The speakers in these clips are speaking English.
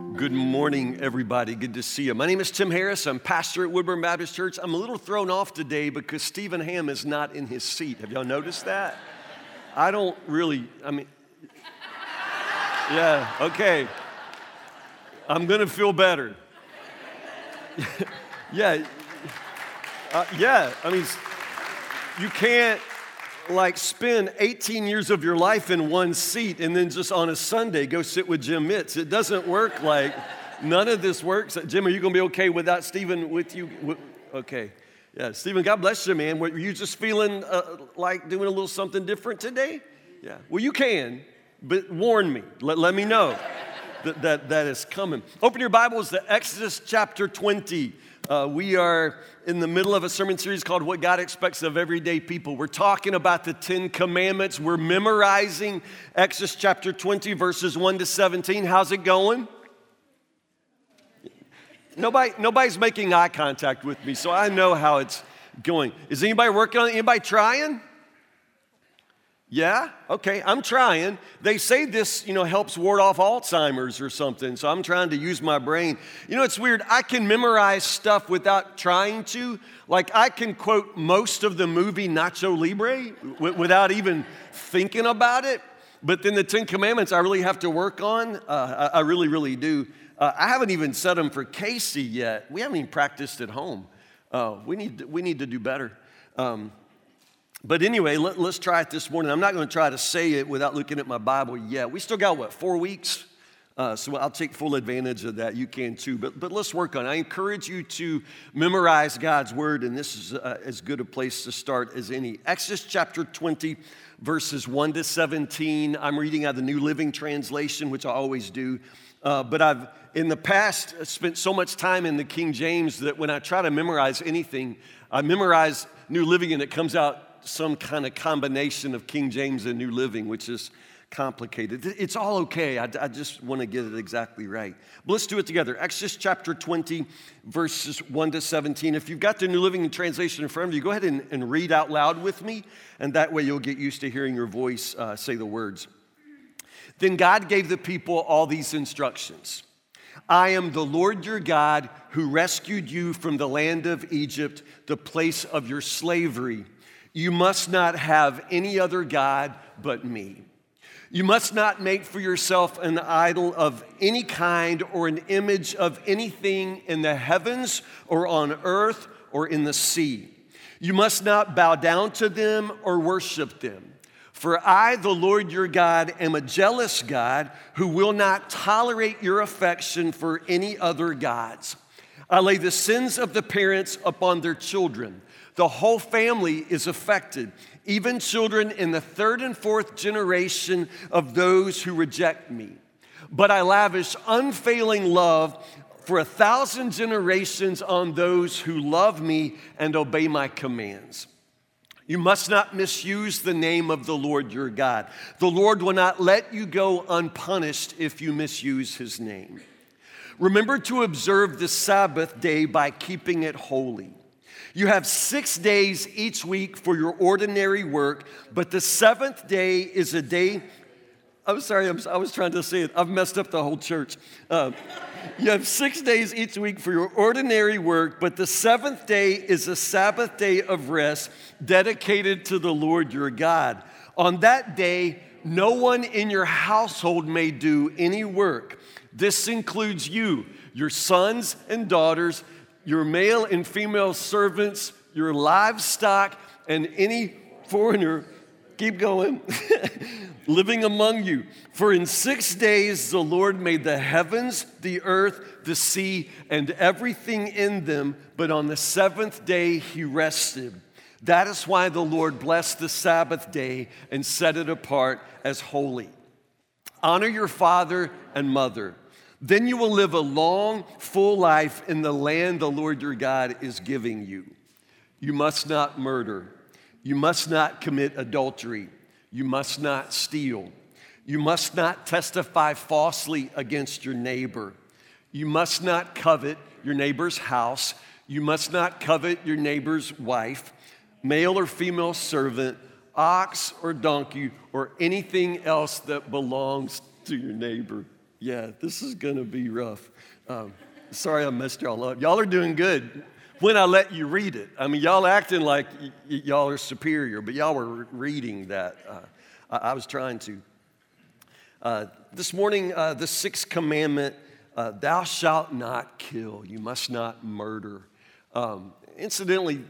Good morning, everybody. Good to see you. My name is Tim Harris. I'm pastor at Woodburn Baptist Church. I'm a little thrown off today because Stephen Ham is not in his seat. Have y'all noticed that? I don't really, I mean, yeah, okay. I'm gonna feel better. yeah, uh, yeah, I mean, you can't like spend 18 years of your life in one seat and then just on a Sunday go sit with Jim Mitz. It doesn't work like none of this works. Jim, are you going to be okay without Stephen with you? Okay. Yeah, Stephen, God bless you, man. Were you just feeling uh, like doing a little something different today? Yeah. Well, you can, but warn me. Let, let me know that, that that is coming. Open your Bibles to Exodus chapter 20. Uh, we are in the middle of a sermon series called What God Expects of Everyday People. We're talking about the Ten Commandments. We're memorizing Exodus chapter 20, verses 1 to 17. How's it going? Nobody, nobody's making eye contact with me, so I know how it's going. Is anybody working on it? Anybody trying? Yeah? Okay, I'm trying. They say this, you know, helps ward off Alzheimer's or something, so I'm trying to use my brain. You know, it's weird. I can memorize stuff without trying to. Like, I can quote most of the movie Nacho Libre w- without even thinking about it. But then the Ten Commandments I really have to work on. Uh, I, really, really do. Uh, I haven't even said them for Casey yet. We haven't even practiced at home. Uh, we, need we need to do better. Um, but anyway, let, us try it this morning. I'm not going to try to say it without looking at my Bible yet. We still got what, four weeks? Uh, so I'll take full advantage of that. You can too. But, but let's work on it. I encourage you to memorize God's word, and this is uh, as good a place to start as any. Exodus chapter 20, verses 1 to 17. I'm reading out the New Living Translation, which I always do. Uh, but I've, in the past, spent so much time in the King James that when I try to memorize anything, I memorize New Living and it comes out some kind of combination of King James and New Living, which is complicated. It's all okay. I, I just want to get it exactly right. But let's do it together. Exodus chapter 20, verses 1 to 17. If you've got the New Living Translation in front of you, go ahead and, and read out loud with me, and that way you'll get used to hearing your voice uh, say the words. Then God gave the people all these instructions. I am the Lord your God who rescued you from the land of Egypt, the place of your slavery. You must not have any other God but me. You must not make for yourself an idol of any kind or an image of anything in the heavens or on earth or in the sea. You must not bow down to them or worship them. For I, the Lord your God, am a jealous God who will not tolerate your affection for any other gods. I lay the sins of the parents upon their children the whole family is affected, even children in the third and fourth generation of those who reject me. But I lavish unfailing love for a thousand generations on those who love me and obey my commands. You must not misuse the name of the Lord your God. The Lord will not let you go unpunished if you misuse his name. Remember to observe the Sabbath day by keeping it holy. You have six days each week for your ordinary work, but the seventh day is a day. I'm sorry, I'm, i was trying to say it. I've messed up the whole church. Uh, you have six days each week for your ordinary work, but the seventh day is a Sabbath day of rest dedicated to the Lord your God. On that day, no one in your household may do any work. This includes you, your sons and daughters your male and female servants, your livestock, and any foreigner, keep going, living among you. For in six days the Lord made the heavens, the earth, the sea, and everything in them, but on the seventh day he rested. That is why the Lord blessed the Sabbath day and set it apart as holy. Honor your father and mother then you will live a long, full life in the land the Lord your God is giving you. You must not murder. You must not commit adultery. You must not steal. You must not testify falsely against your neighbor. You must not covet your neighbor's house. You must not covet your neighbor's wife, male or female servant, ox or donkey, or anything else that belongs to your neighbor. Yeah, this is gonna be rough. Um, sorry I messed y'all up. Y'all are doing good when I let you read it. I mean, y'all acting like y- y- y'all are superior, but y'all were reading that. Uh, I-, I, was trying to. Uh, this morning, uh, the sixth commandment uh, thou shalt not kill, you must not murder. Um, incidentally,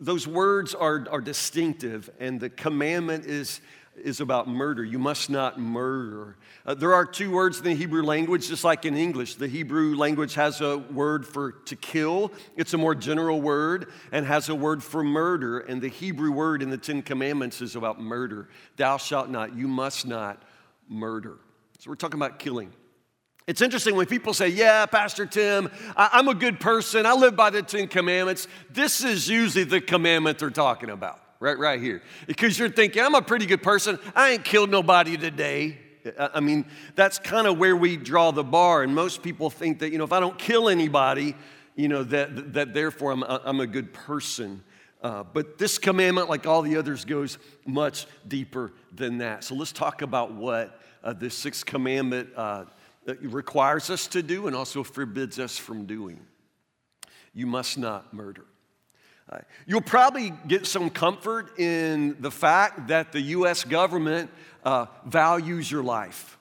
those words are, are distinctive, and the commandment is is about murder. You must not murder. Uh, there are two words in the Hebrew language, just like in English. The Hebrew language has a word for to kill, it's a more general word, and has a word for murder. And the Hebrew word in the Ten Commandments is about murder. Thou shalt not, you must not murder. So we're talking about killing. It's interesting when people say, Yeah, Pastor Tim, I- I'm a good person. I live by the Ten Commandments. This is usually the commandment they're talking about right, right here. Because you're thinking, I'm a pretty good person. I ain't killed nobody today. I mean, that's kind of where we draw the bar. And most people think that, you know, if I don't kill anybody, you know, that, that therefore I'm, I'm a good person. Uh, but this commandment, like all the others, goes much deeper than that. So let's talk about what uh, this sixth commandment uh, requires us to do and also forbids us from doing. You must not murder. You'll probably get some comfort in the fact that the US government uh, values your life.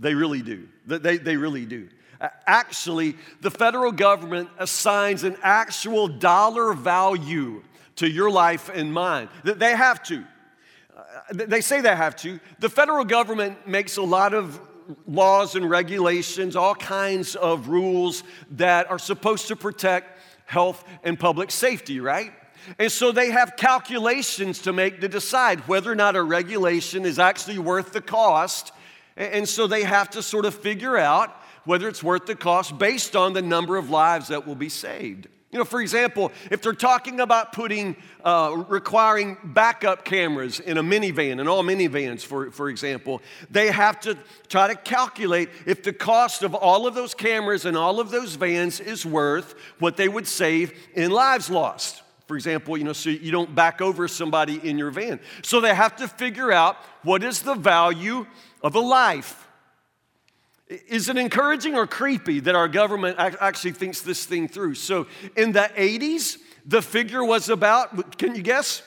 They really do. They, they really do. Actually, the federal government assigns an actual dollar value to your life and mine. They have to. Uh, they say they have to. The federal government makes a lot of laws and regulations, all kinds of rules that are supposed to protect health and public safety, right? And so they have calculations to make to decide whether or not a regulation is actually worth the cost. And so they have to sort of figure out whether it's worth the cost based on the number of lives that will be saved. You know, for example, if they're talking about putting, uh, requiring backup cameras in a minivan, in all minivans, for, for example, they have to try to calculate if the cost of all of those cameras and all of those vans is worth what they would save in lives lost. For example, you know, so you don't back over somebody in your van. So they have to figure out what is the value of a life. Is it encouraging or creepy that our government actually thinks this thing through? So in the 80s, the figure was about, can you guess?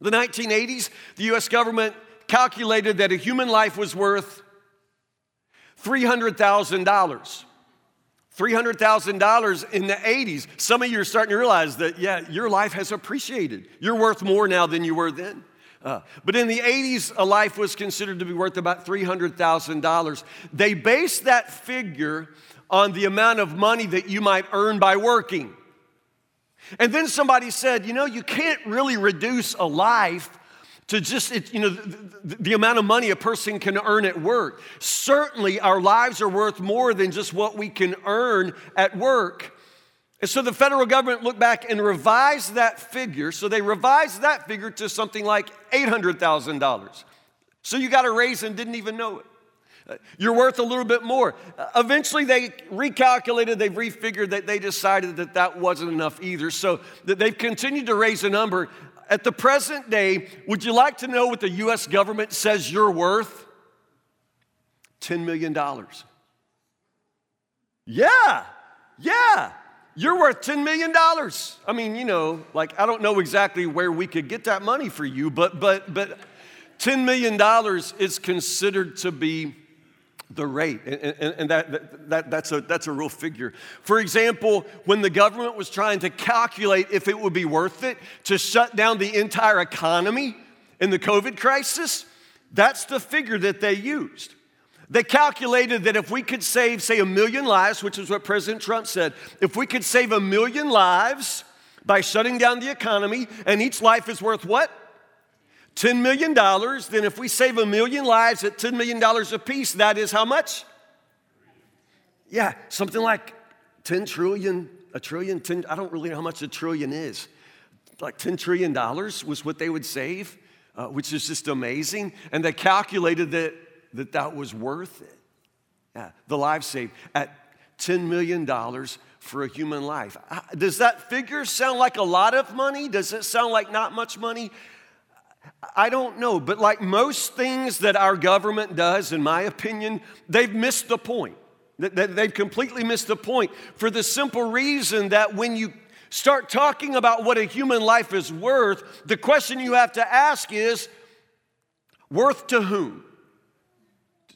The 1980s, the US government calculated that a human life was worth $300,000. $300,000 in the 80s. Some of you are starting to realize that, yeah, your life has appreciated. You're worth more now than you were then. Uh, but in the 80s, a life was considered to be worth about $300,000. They based that figure on the amount of money that you might earn by working. And then somebody said, you know, you can't really reduce a life to just, it, you know, the, the, amount of money a person can earn at work. Certainly, our lives are worth more than just what we can earn at work. And so the federal government looked back and revised that figure. So they revised that figure to something like $800,000. So you got a raise and didn't even know it. Uh, you're worth a little bit more. Uh, eventually, they recalculated, they've refigured that they decided that that wasn't enough either. So that they've continued to raise a number. At the present day, would you like to know what the US government says you're worth? $10 million. Yeah, yeah. You're worth $10 million. I mean, you know, like I don't know exactly where we could get that money for you, but but but $10 million is considered to be the rate. And, and, and that, that, that's, a, that's a real figure. For example, when the government was trying to calculate if it would be worth it to shut down the entire economy in the COVID crisis, that's the figure that they used. They calculated that if we could save, say, a million lives, which is what President Trump said, if we could save a million lives by shutting down the economy, and each life is worth what? $10 million, then if we save a million lives at $10 million apiece, that is how much? Yeah, something like 10 trillion, a trillion, 10, I don't really know how much a trillion is. Like $10 trillion was what they would save, uh, which is just amazing. And they calculated that that that was worth it. Yeah, the life saved at $10 million for a human life. Does that figure sound like a lot of money? Does it sound like not much money? I don't know, but like most things that our government does, in my opinion, they've missed the point. They've completely missed the point for the simple reason that when you start talking about what a human life is worth, the question you have to ask is worth to whom?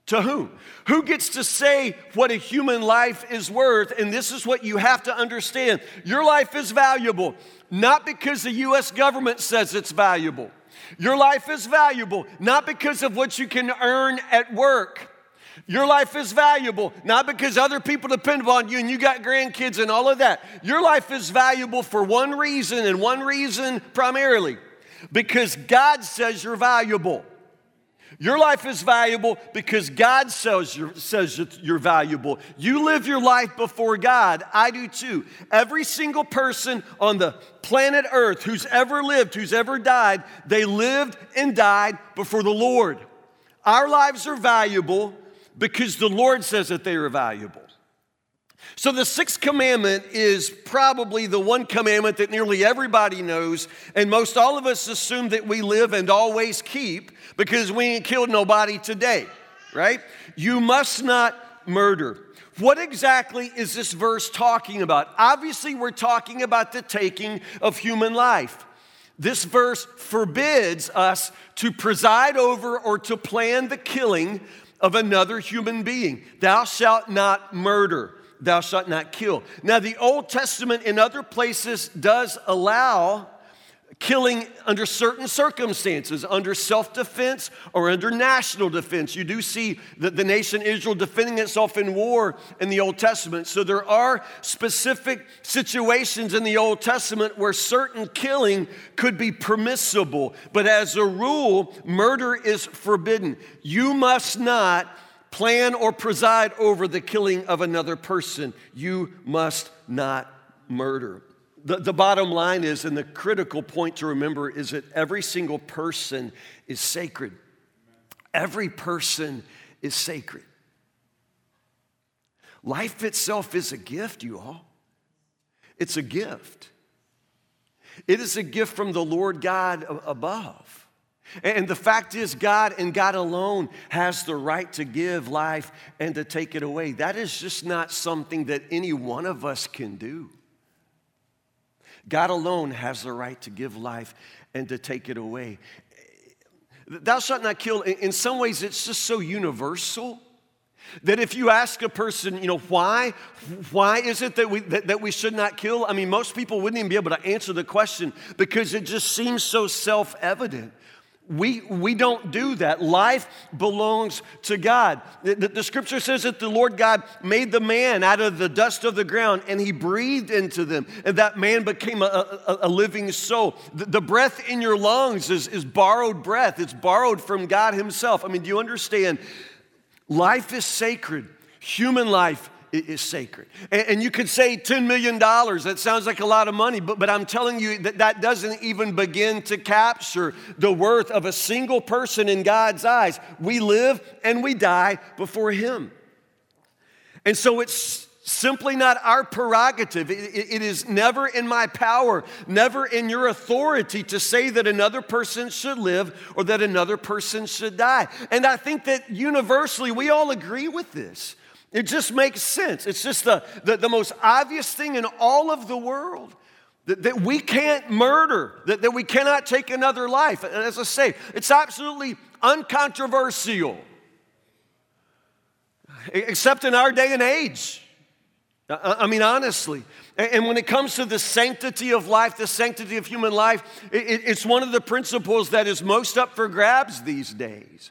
To whom? Who gets to say what a human life is worth? And this is what you have to understand your life is valuable, not because the US government says it's valuable. Your life is valuable, not because of what you can earn at work. Your life is valuable, not because other people depend upon you and you got grandkids and all of that. Your life is valuable for one reason and one reason primarily because God says you're valuable. Your life is valuable because God says you're, says you're valuable. You live your life before God. I do too. Every single person on the planet Earth who's ever lived, who's ever died, they lived and died before the Lord. Our lives are valuable because the Lord says that they are valuable. So, the sixth commandment is probably the one commandment that nearly everybody knows, and most all of us assume that we live and always keep because we ain't killed nobody today, right? You must not murder. What exactly is this verse talking about? Obviously, we're talking about the taking of human life. This verse forbids us to preside over or to plan the killing of another human being. Thou shalt not murder thou shalt not kill. Now, the Old Testament in other places does allow killing under certain circumstances, under self defense or under national defense. You do see the, the nation Israel defending itself in war in the Old Testament. So there are specific situations in the Old Testament where certain killing could be permissible, but as a rule, murder is forbidden. You must not plan or preside over the killing of another person. You must not murder. The, the bottom line is, and the critical point to remember, is that every single person is sacred. Every person is sacred. Life itself is a gift, you all. It's a gift. It is a gift from the Lord God above. And the fact is, God and God alone has the right to give life and to take it away. That is just not something that any one of us can do. God alone has the right to give life and to take it away. Thou shalt not kill, in some ways, it's just so universal that if you ask a person, you know, why, why is it that we, that, that we should not kill? I mean, most people wouldn't even be able to answer the question because it just seems so self evident. We, we don't do that. Life belongs to God. The, the, the, scripture says that the Lord God made the man out of the dust of the ground and he breathed into them, and that man became a, a, a living soul. The, the, breath in your lungs is, is borrowed breath, it's borrowed from God Himself. I mean, do you understand? Life is sacred, human life is sacred. And, you could say $10 million, that sounds like a lot of money, but, but I'm telling you that that doesn't even begin to capture the worth of a single person in God's eyes. We live and we die before Him. And so it's simply not our prerogative. It is never in my power, never in your authority to say that another person should live or that another person should die. And I think that universally we all agree with this. It just makes sense. It's just the, the, the most obvious thing in all of the world. That, that, we can't murder, that, that we cannot take another life. And As I say, it's absolutely uncontroversial, except in our day and age. I mean, honestly. And when it comes to the sanctity of life, the sanctity of human life, it's one of the principles that is most up for grabs these days.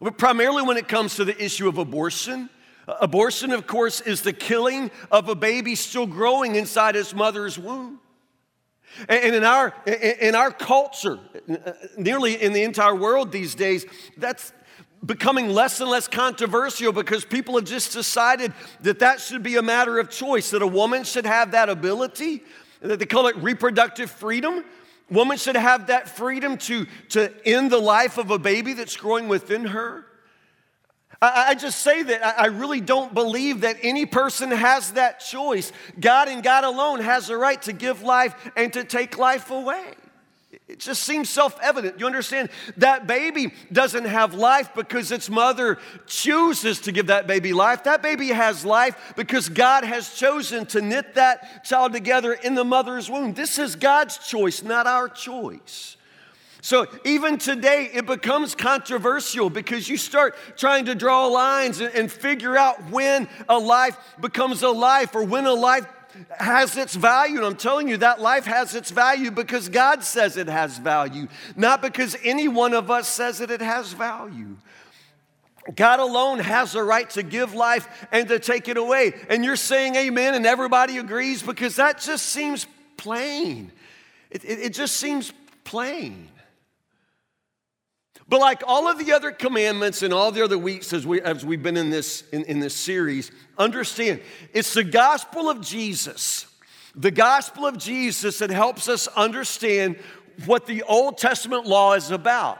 But primarily when it comes to the issue of abortion, Abortion, of course, is the killing of a baby still growing inside its mother's womb. And in our, in our culture, uh, nearly in the entire world these days, that's becoming less and less controversial because people have just decided that that should be a matter of choice, that a woman should have that ability, that they call it reproductive freedom. Woman should have that freedom to, to end the life of a baby that's growing within her. I, I just say that I, I really don't believe that any person has that choice. God and God alone has the right to give life and to take life away. it just seems self evident. You understand? That baby doesn't have life because its mother chooses to give that baby life. That baby has life because God has chosen to knit that child together in the mother's womb. This is God's choice, not our choice. So even today, it becomes controversial because you start trying to draw lines and, and, figure out when a life becomes a life or when a life has its value. And I'm telling you, that life has its value because God says it has value, not because any one of us says that it has value. God alone has the right to give life and to take it away. And you're saying amen, and everybody agrees because that just seems plain. It, it, it just seems plain. But like all of the other commandments and all the other weeks as, we, as we've been in this, in, in this series, understand it's the gospel of Jesus, the gospel of Jesus that helps us understand what the Old Testament law is about.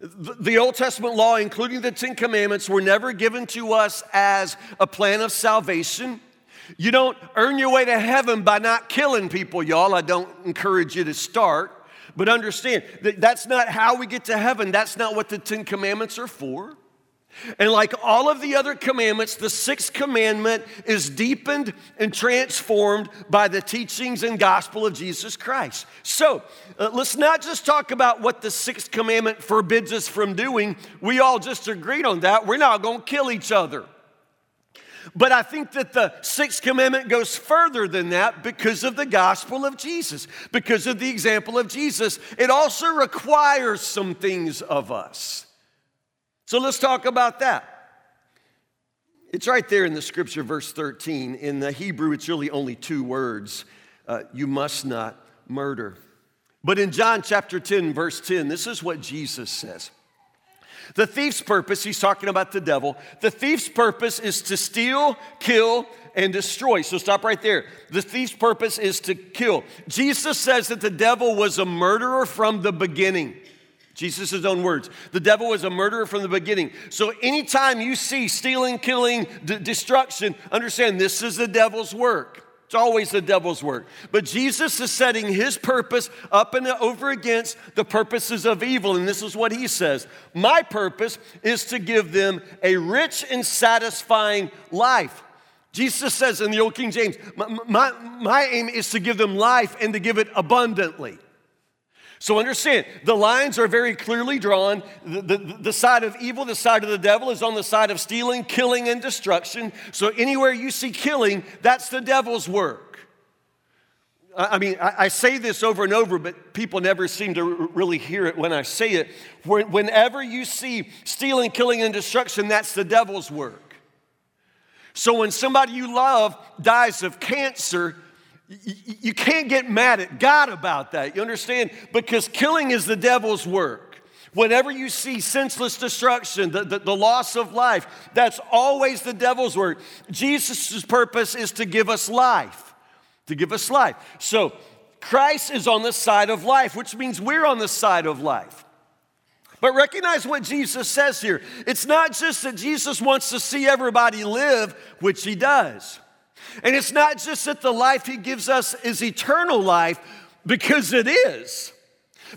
The Old Testament law, including the Ten Commandments, were never given to us as a plan of salvation. You don't earn your way to heaven by not killing people, y'all. I don't encourage you to start. But understand that that's not how we get to heaven. That's not what the Ten Commandments are for. And like all of the other commandments, the sixth commandment is deepened and transformed by the teachings and gospel of Jesus Christ. So uh, let's not just talk about what the sixth commandment forbids us from doing. We all just agreed on that. We're not going to kill each other. But I think that the sixth commandment goes further than that because of the gospel of Jesus, because of the example of Jesus. It also requires some things of us. So let's talk about that. It's right there in the scripture, verse 13. In the Hebrew, it's really only two words uh, you must not murder. But in John chapter 10, verse 10, this is what Jesus says. The thief's purpose, he's talking about the devil, the thief's purpose is to steal, kill, and destroy. So stop right there. The thief's purpose is to kill. Jesus says that the devil was a murderer from the beginning. Jesus' own words. The devil was a murderer from the beginning. So anytime you see stealing, killing, d- destruction, understand this is the devil's work. It's always the devil's work. But Jesus is setting his purpose up and over against the purposes of evil. And this is what he says My purpose is to give them a rich and satisfying life. Jesus says in the Old King James, my, my, my aim is to give them life and to give it abundantly. So understand, the lines are very clearly drawn. The, the, the, side of evil, the side of the devil, is on the side of stealing, killing, and destruction. So anywhere you see killing, that's the devil's work. I mean, I, say this over and over, but people never seem to really hear it when I say it. Whenever you see stealing, killing, and destruction, that's the devil's work. So when somebody you love dies of cancer, you can't get mad at God about that. You understand? Because killing is the devil's work. Whenever you see senseless destruction, the, the, the, loss of life, that's always the devil's work. Jesus' purpose is to give us life, to give us life. So Christ is on the side of life, which means we're on the side of life. But recognize what Jesus says here. It's not just that Jesus wants to see everybody live, which he does. And it's not just that the life he gives us is eternal life, because it is.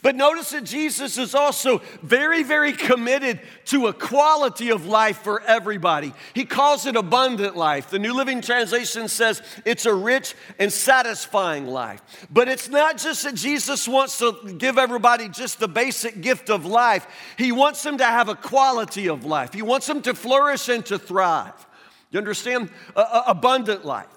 But notice that Jesus is also very, very committed to a quality of life for everybody. He calls it abundant life. The New Living Translation says it's a rich and satisfying life. But it's not just that Jesus wants to give everybody just the basic gift of life, He wants them to have a quality of life. He wants them to flourish and to thrive. You understand? abundant life.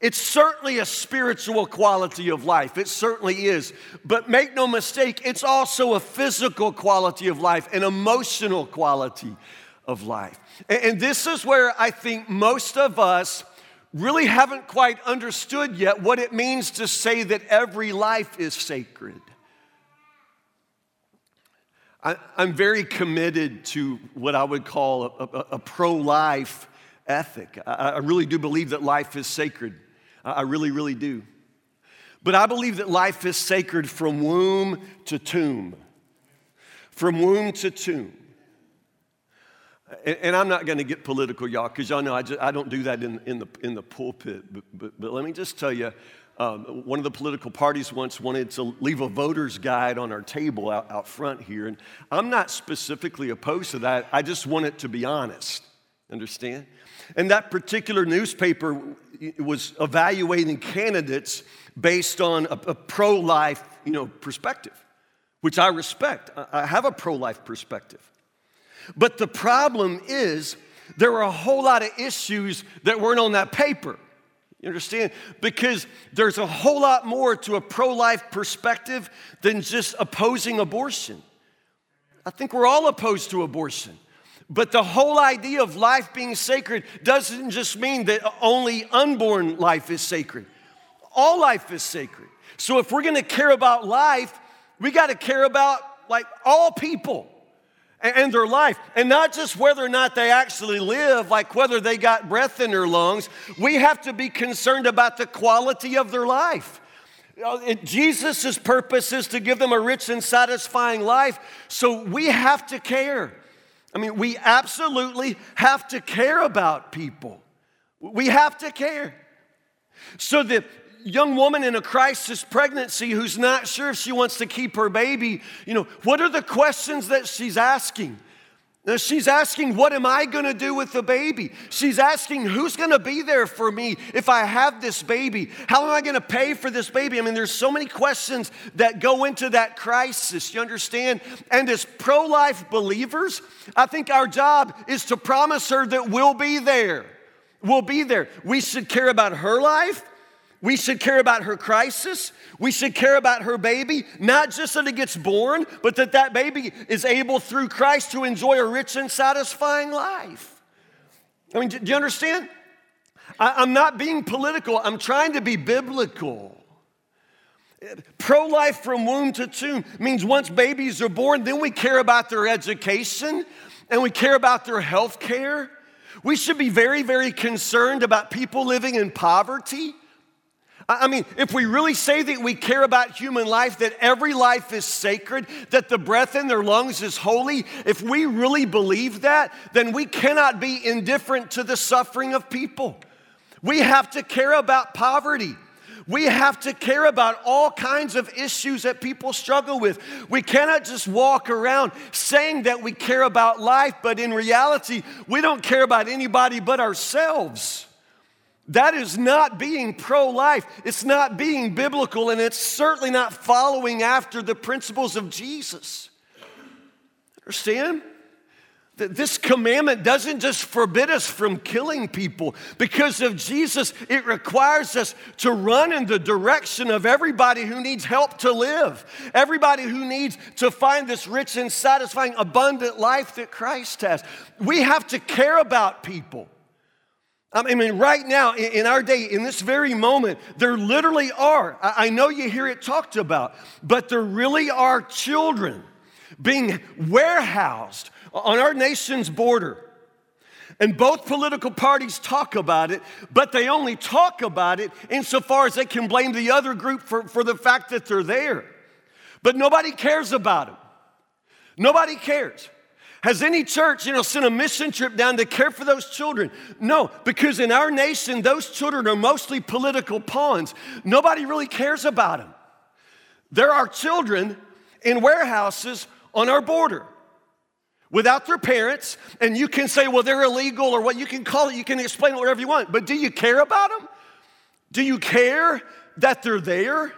It's certainly a spiritual quality of life. It certainly is. But make no mistake, it's also a physical quality of life, an emotional quality of life. And, and this is where I think most of us really haven't quite understood yet what it means to say that every life is sacred. I, am very committed to what I would call a, a, a pro life ethic. I, I really do believe that life is sacred. I really, really do. But I believe that life is sacred from womb to tomb. From womb to tomb. And, and I'm not going to get political, y'all, because y'all know I, just, I don't do that in, in, the, in the pulpit. But, but, but let me just tell you, um, one of the political parties once wanted to leave a voter's guide on our table out, out front here. And I'm not specifically opposed to that. I just want it to be honest. Understand? And that particular newspaper was evaluating candidates based on a, a pro life you know, perspective, which I respect. I have a pro life perspective. But the problem is, there were a whole lot of issues that weren't on that paper. You understand? Because there's a whole lot more to a pro life perspective than just opposing abortion. I think we're all opposed to abortion. But the whole idea of life being sacred doesn't just mean that only unborn life is sacred. All life is sacred. So if we're gonna care about life, we gotta care about like all people and their life. And not just whether or not they actually live, like whether they got breath in their lungs. We have to be concerned about the quality of their life. Uh, Jesus' purpose is to give them a rich and satisfying life, so we have to care. I mean, we absolutely have to care about people. We have to care. So, the young woman in a crisis pregnancy who's not sure if she wants to keep her baby, you know, what are the questions that she's asking? Now she's asking, What am I gonna do with the baby? She's asking, Who's gonna be there for me if I have this baby? How am I gonna pay for this baby? I mean, there's so many questions that go into that crisis, you understand? And as pro life believers, I think our job is to promise her that we'll be there. We'll be there. We should care about her life. We should care about her crisis. We should care about her baby, not just that it gets born, but that that baby is able through Christ to enjoy a rich and satisfying life. I mean, do you understand? I, am not being political, I'm trying to be biblical. Pro life from womb to tomb means once babies are born, then we care about their education and we care about their health care. We should be very, very concerned about people living in poverty. I mean, if we really say that we care about human life, that every life is sacred, that the breath in their lungs is holy, if we really believe that, then we cannot be indifferent to the suffering of people. We have to care about poverty. We have to care about all kinds of issues that people struggle with. We cannot just walk around saying that we care about life, but in reality, we don't care about anybody but ourselves. That is not being pro life. It's not being biblical, and it's certainly not following after the principles of Jesus. Understand? That this commandment doesn't just forbid us from killing people. Because of Jesus, it requires us to run in the direction of everybody who needs help to live, everybody who needs to find this rich and satisfying, abundant life that Christ has. We have to care about people. I mean, right now, in our day, in this very moment, there literally are, I know you hear it talked about, but there really are children being warehoused on our nation's border. And both political parties talk about it, but they only talk about it insofar as they can blame the other group for, for the fact that they're there. But nobody cares about them. Nobody cares. Has any church, you know, sent a mission trip down to care for those children? No, because in our nation, those children are mostly political pawns. Nobody really cares about them. There are children in warehouses on our border without their parents, and you can say, well, they're illegal or what you can call it, you can explain it whatever you want. But do you care about them? Do you care that they're there?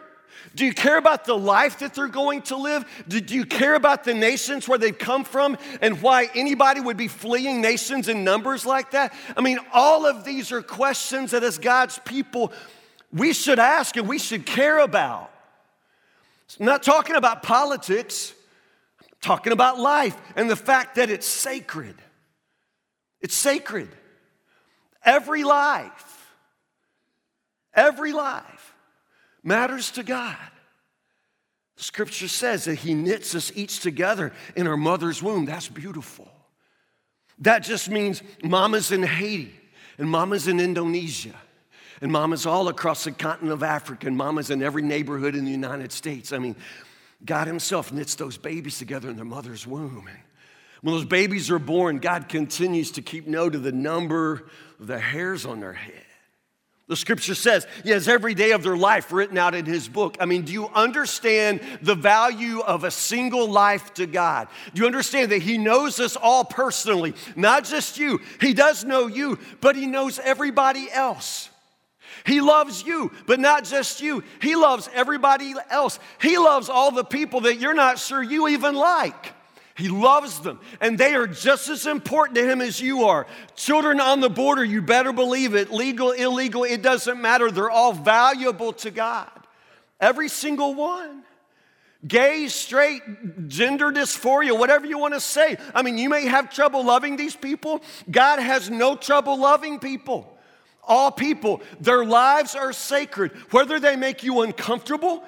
Do you care about the life that they're going to live? Do, you care about the nations where they've come from and why anybody would be fleeing nations in numbers like that? I mean, all of these are questions that as God's people, we should ask and we should care about. I'm not talking about politics, I'm talking about life and the fact that it's sacred. It's sacred. Every life, every life matters to God. Scripture says that He knits us each together in our mother's womb. That's beautiful. That just means mama's in Haiti, and mama's in Indonesia, and mama's all across the continent of Africa, and mama's in every neighborhood in the United States. I mean, God Himself knits those babies together in their mother's womb. And when those babies are born, God continues to keep note of the number of the hairs on their head. The scripture says he has every day of their life written out in his book. I mean, do you understand the value of a single life to God? Do you understand that he knows us all personally, not just you? He does know you, but he knows everybody else. He loves you, but not just you. He loves everybody else. He loves all the people that you're not sure you even like. He loves them, and they are just as important to him as you are. Children on the border, you better believe it. Legal, illegal, it doesn't matter. They're all valuable to God. Every single one. Gay, straight, gender dysphoria, whatever you want to say. I mean, you may have trouble loving these people. God has no trouble loving people. All people, their lives are sacred. Whether they make you uncomfortable,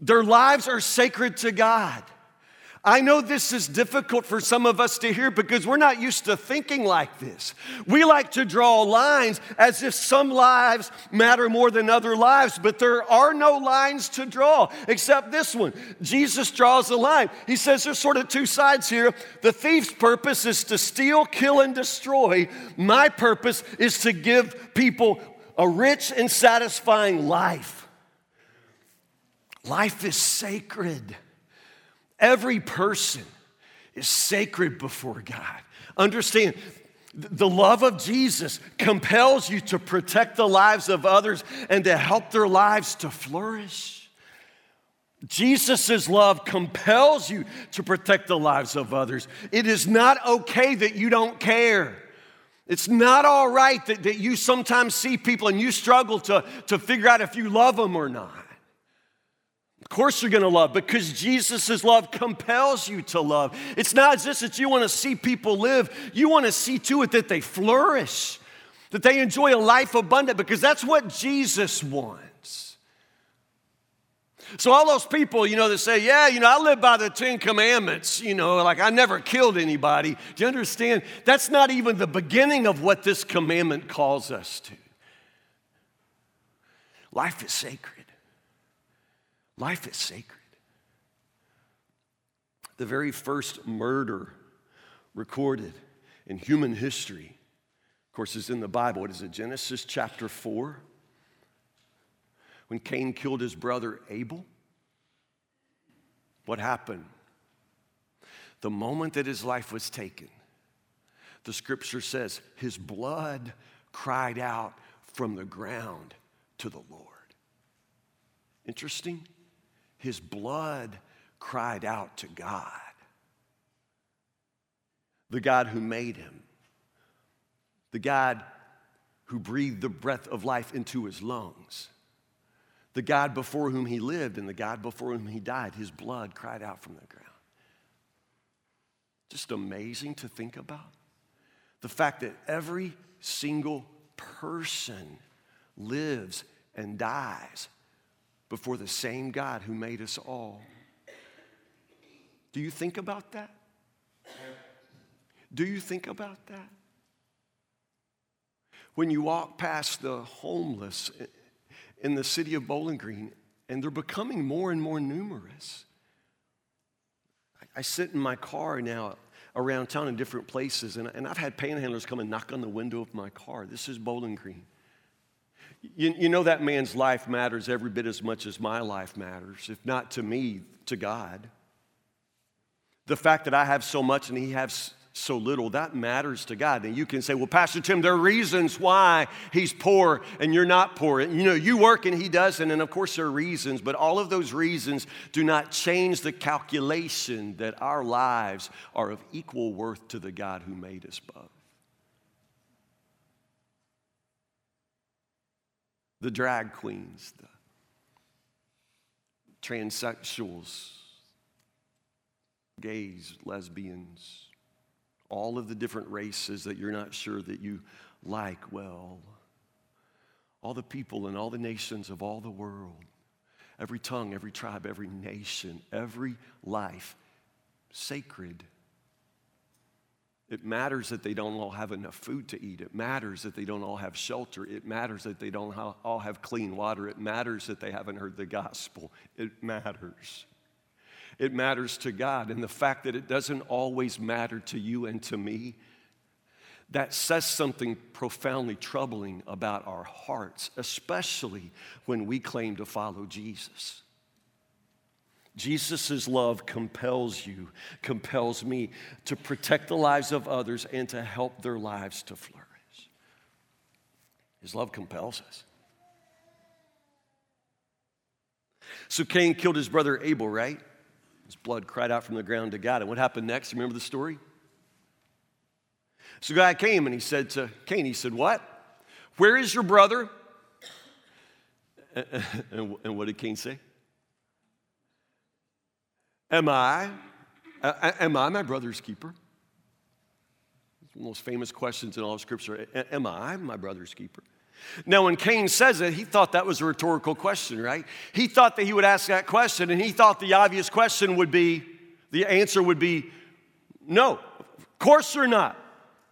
their lives are sacred to God. I know this is difficult for some of us to hear because we're not used to thinking like this. We like to draw lines as if some lives matter more than other lives, but there are no lines to draw except this one. Jesus draws a line. He says there's sort of two sides here. The thief's purpose is to steal, kill, and destroy. My purpose is to give people a rich and satisfying life. Life is sacred. Every person is sacred before God. Understand, the love of Jesus compels you to protect the lives of others and to help their lives to flourish. Jesus' love compels you to protect the lives of others. It is not okay that you don't care. It's not all right that, that you sometimes see people and you struggle to, to figure out if you love them or not. Of course, you're gonna love because Jesus' love compels you to love. It's not just that you wanna see people live, you wanna see to it that they flourish, that they enjoy a life abundant because that's what Jesus wants. So, all those people, you know, that say, Yeah, you know, I live by the Ten Commandments, you know, like I never killed anybody. Do you understand? That's not even the beginning of what this commandment calls us to. Life is sacred. Life is sacred. The very first murder recorded in human history, of course, is in the Bible. It is it? Genesis chapter 4. When Cain killed his brother Abel, what happened? The moment that his life was taken, the scripture says his blood cried out from the ground to the Lord. Interesting? His blood cried out to God, the God who made him, the God who breathed the breath of life into his lungs, the God before whom he lived and the God before whom he died. His blood cried out from the ground. Just amazing to think about. The fact that every single person lives and dies before the same God who made us all. Do you think about that? Do you think about that? When you walk past the homeless in the city of Bowling Green, and they're becoming more and more numerous. I sit in my car now around town in different places, and, I've had panhandlers come and knock on the window of my car. This is Bowling Green. You, you know that man's life matters every bit as much as my life matters, if not to me, to God. The fact that I have so much and he has so little, that matters to God. And you can say, well, Pastor Tim, there are reasons why he's poor and you're not poor. And you know, you work and he doesn't. And of course, there are reasons, but all of those reasons do not change the calculation that our lives are of equal worth to the God who made us both. The drag queens, the transsexuals, gays, lesbians, all of the different races that you're not sure that you like well, all the people and all the nations of all the world, every tongue, every tribe, every nation, every life sacred it matters that they don't all have enough food to eat. It matters that they don't all have shelter. It matters that they don't all have clean water. It matters that they haven't heard the gospel. It matters. It matters to God. And the fact that it doesn't always matter to you and to me, that says something profoundly troubling about our hearts, especially when we claim to follow Jesus. Jesus' love compels you, compels me to protect the lives of others and to help their lives to flourish. His love compels us. So Cain killed his brother Abel, right? His blood cried out from the ground to God. And what happened next? Remember the story? So God came and he said to Cain, He said, What? Where is your brother? And what did Cain say? Am I, uh, am I my brother's keeper? It's one of famous questions in all of Scripture. Am I my brother's keeper? Now, when Cain says it, he thought that was a rhetorical question, right? He thought that he would ask that question, and he thought the obvious question would be the answer would be no, of course you're not.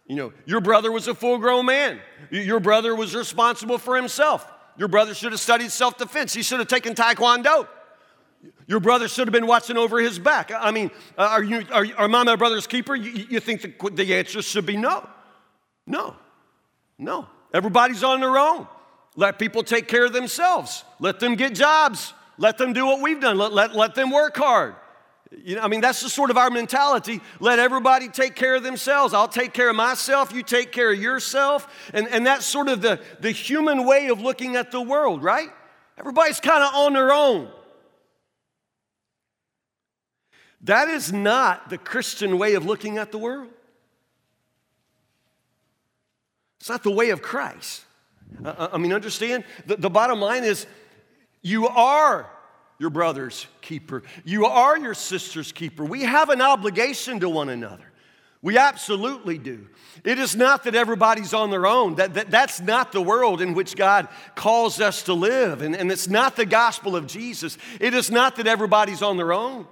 You know, your brother was a full grown man, your brother was responsible for himself. Your brother should have studied self defense, he should have taken Taekwondo. Your brother should have been watching over his back. I mean, uh, are you are, are brother's keeper? You, you think the, the answer should be no. No. No. Everybody's on their own. Let people take care of themselves. Let them get jobs. Let them do what we've done. Let, let, let them work hard. You know, I mean, that's the sort of our mentality. Let everybody take care of themselves. I'll take care of myself. You take care of yourself. And, and that's sort of the, the human way of looking at the world, right? Everybody's kind of on their own. That is not the Christian way of looking at the world. It's not the way of Christ. Uh, uh, I mean, understand? The, the bottom line is you are your brother's keeper, you are your sister's keeper. We have an obligation to one another. We absolutely do. It is not that everybody's on their own. That, that, that's not the world in which God calls us to live. And, and it's not the gospel of Jesus. It is not that everybody's on their own.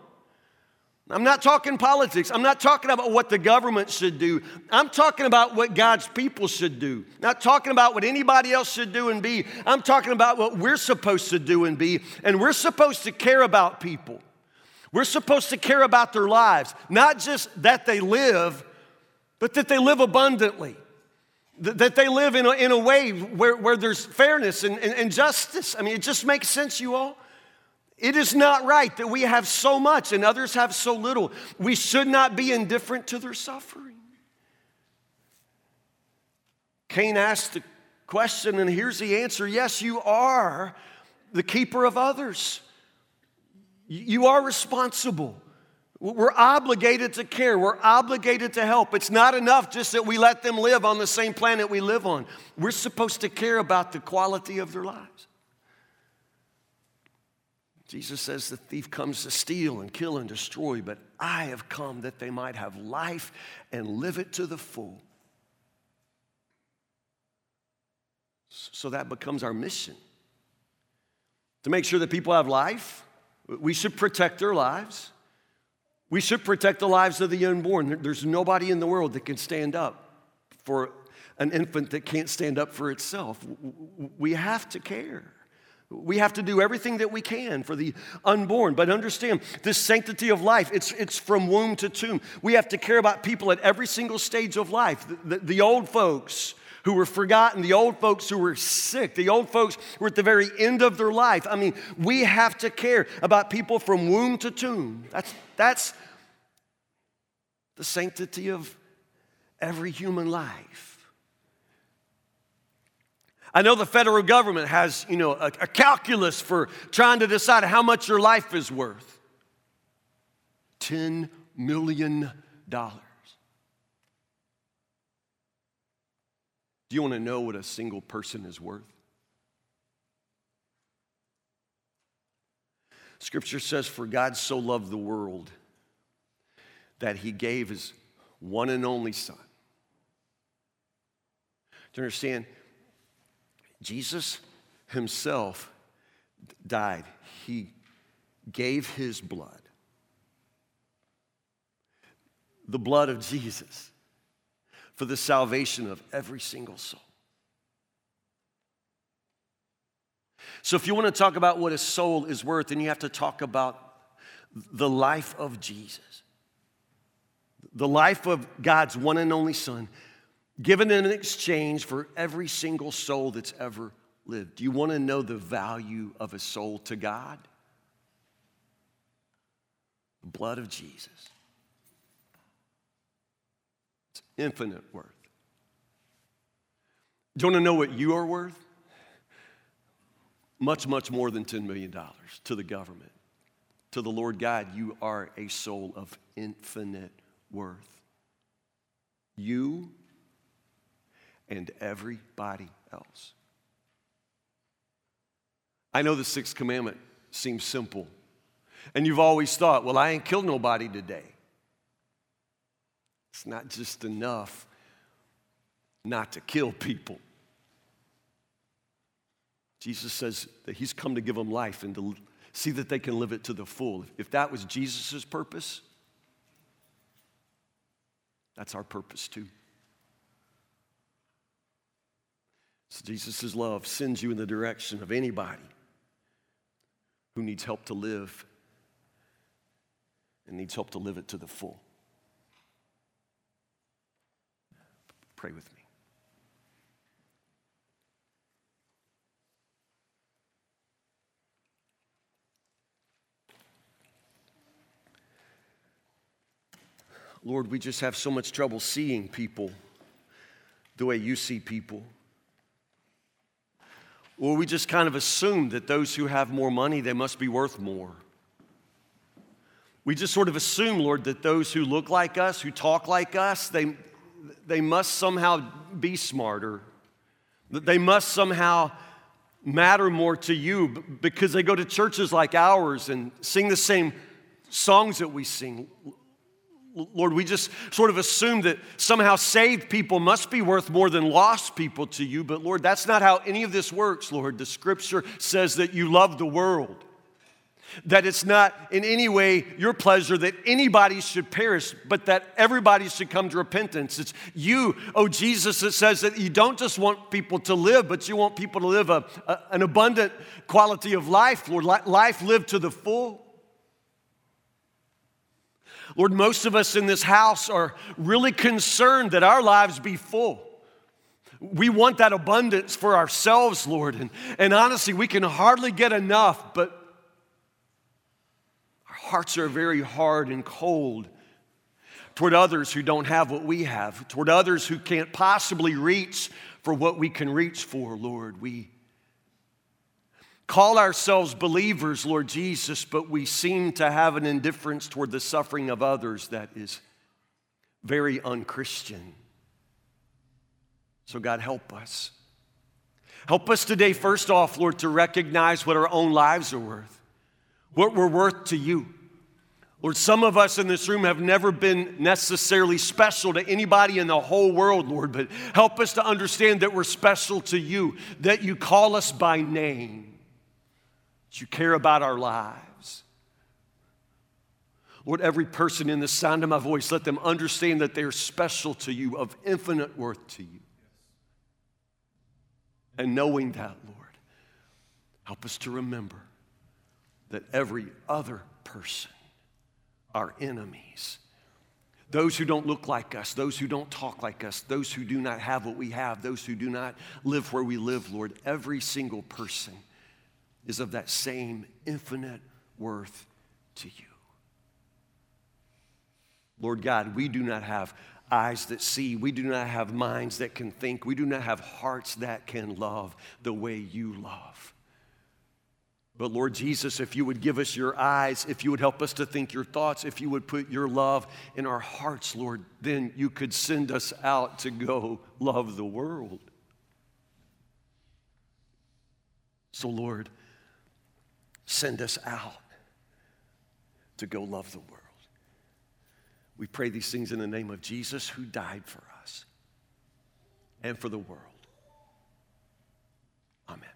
I'm not talking politics. I'm not talking about what the government should do. I'm talking about what God's people should do. Not talking about what anybody else should do and be. I'm talking about what we're supposed to do and be. And we're supposed to care about people. We're supposed to care about their lives, not just that they live, but that they live abundantly. That they live in a, in a way where, where there's fairness and, and, and justice. I mean, it just makes sense, you all. It is not right that we have so much and others have so little. We should not be indifferent to their suffering. Cain asked the question, and here's the answer yes, you are the keeper of others. You are responsible. We're obligated to care. We're obligated to help. It's not enough just that we let them live on the same planet we live on. We're supposed to care about the quality of their lives. Jesus says the thief comes to steal and kill and destroy, but I have come that they might have life and live it to the full. So that becomes our mission. To make sure that people have life, we should protect their lives. We should protect the lives of the unborn. There's nobody in the world that can stand up for an infant that can't stand up for itself. We have to care. We have to do everything that we can for the unborn. But understand, this sanctity of life, it's, it's from womb to tomb. We have to care about people at every single stage of life. The, the, the old folks who were forgotten, the old folks who were sick, the old folks who were at the very end of their life. I mean, we have to care about people from womb to tomb. That's, that's the sanctity of every human life. I know the federal government has, you know, a, a calculus for trying to decide how much your life is worth. $10 million. Do you want to know what a single person is worth? Scripture says, For God so loved the world that he gave his one and only Son. Do you understand? Jesus himself died, he gave his blood. The blood of Jesus for the salvation of every single soul. So, if you want to talk about what a soul is worth, then you have to talk about the life of Jesus, the life of God's one and only Son given in exchange for every single soul that's ever lived. Do you want to know the value of a soul to God? The blood of Jesus. It's infinite worth. Do you want to know what you are worth? Much, much more than $10 million to the government. To the Lord God, you are a soul of infinite worth. You and everybody else. I know the sixth commandment seems simple, and you've always thought, well, I ain't killed nobody today. It's not just enough not to kill people. Jesus says that he's come to give them life and to see that they can live it to the full. If that was Jesus' purpose, that's our purpose too. So Jesus' love sends you in the direction of anybody who needs help to live and needs help to live it to the full. Pray with me. Lord, we just have so much trouble seeing people the way you see people. Or we just kind of assume that those who have more money, they must be worth more. We just sort of assume, Lord, that those who look like us, who talk like us, they, they must somehow be smarter. That they must somehow matter more to you because they go to churches like ours and sing the same songs that we sing. Lord, we just sort of assume that somehow saved people must be worth more than lost people to you. But Lord, that's not how any of this works, Lord. The scripture says that you love the world, that it's not in any way your pleasure that anybody should perish, but that everybody should come to repentance. It's you, oh Jesus, that says that you don't just want people to live, but you want people to live a, a, an abundant quality of life, Lord. Life lived to the full. Lord, most of us in this house are really concerned that our lives be full. We want that abundance for ourselves, Lord. And, and honestly, we can hardly get enough, but our hearts are very hard and cold toward others who don't have what we have, toward others who can't possibly reach for what we can reach for, Lord. We call ourselves believers, Lord Jesus, but we seem to have an indifference toward the suffering of others that is very unchristian. So, God, help us. Help us today, first off, Lord, to recognize what our own lives are worth, what we're worth to you. Lord, some of us in this room have never been necessarily special to anybody in the whole world, Lord, but help us to understand that we're special to you, that you call us by name you care about our lives. Lord, every person in the sound of my voice, let them understand that they're special to you, of infinite worth to you. And knowing that, Lord, help us to remember that every other person, our enemies, those who don't look like us, those who don't talk like us, those who do not have what we have, those who do not live where we live, Lord, every single person is of that same infinite worth to you. Lord God, we do not have eyes that see. We do not have minds that can think. We do not have hearts that can love the way you love. But Lord Jesus, if you would give us your eyes, if you would help us to think your thoughts, if you would put your love in our hearts, Lord, then you could send us out to go love the world. So, Lord, send us out to go love the world. We pray these things in the name of Jesus who died for us and for the world. Amen.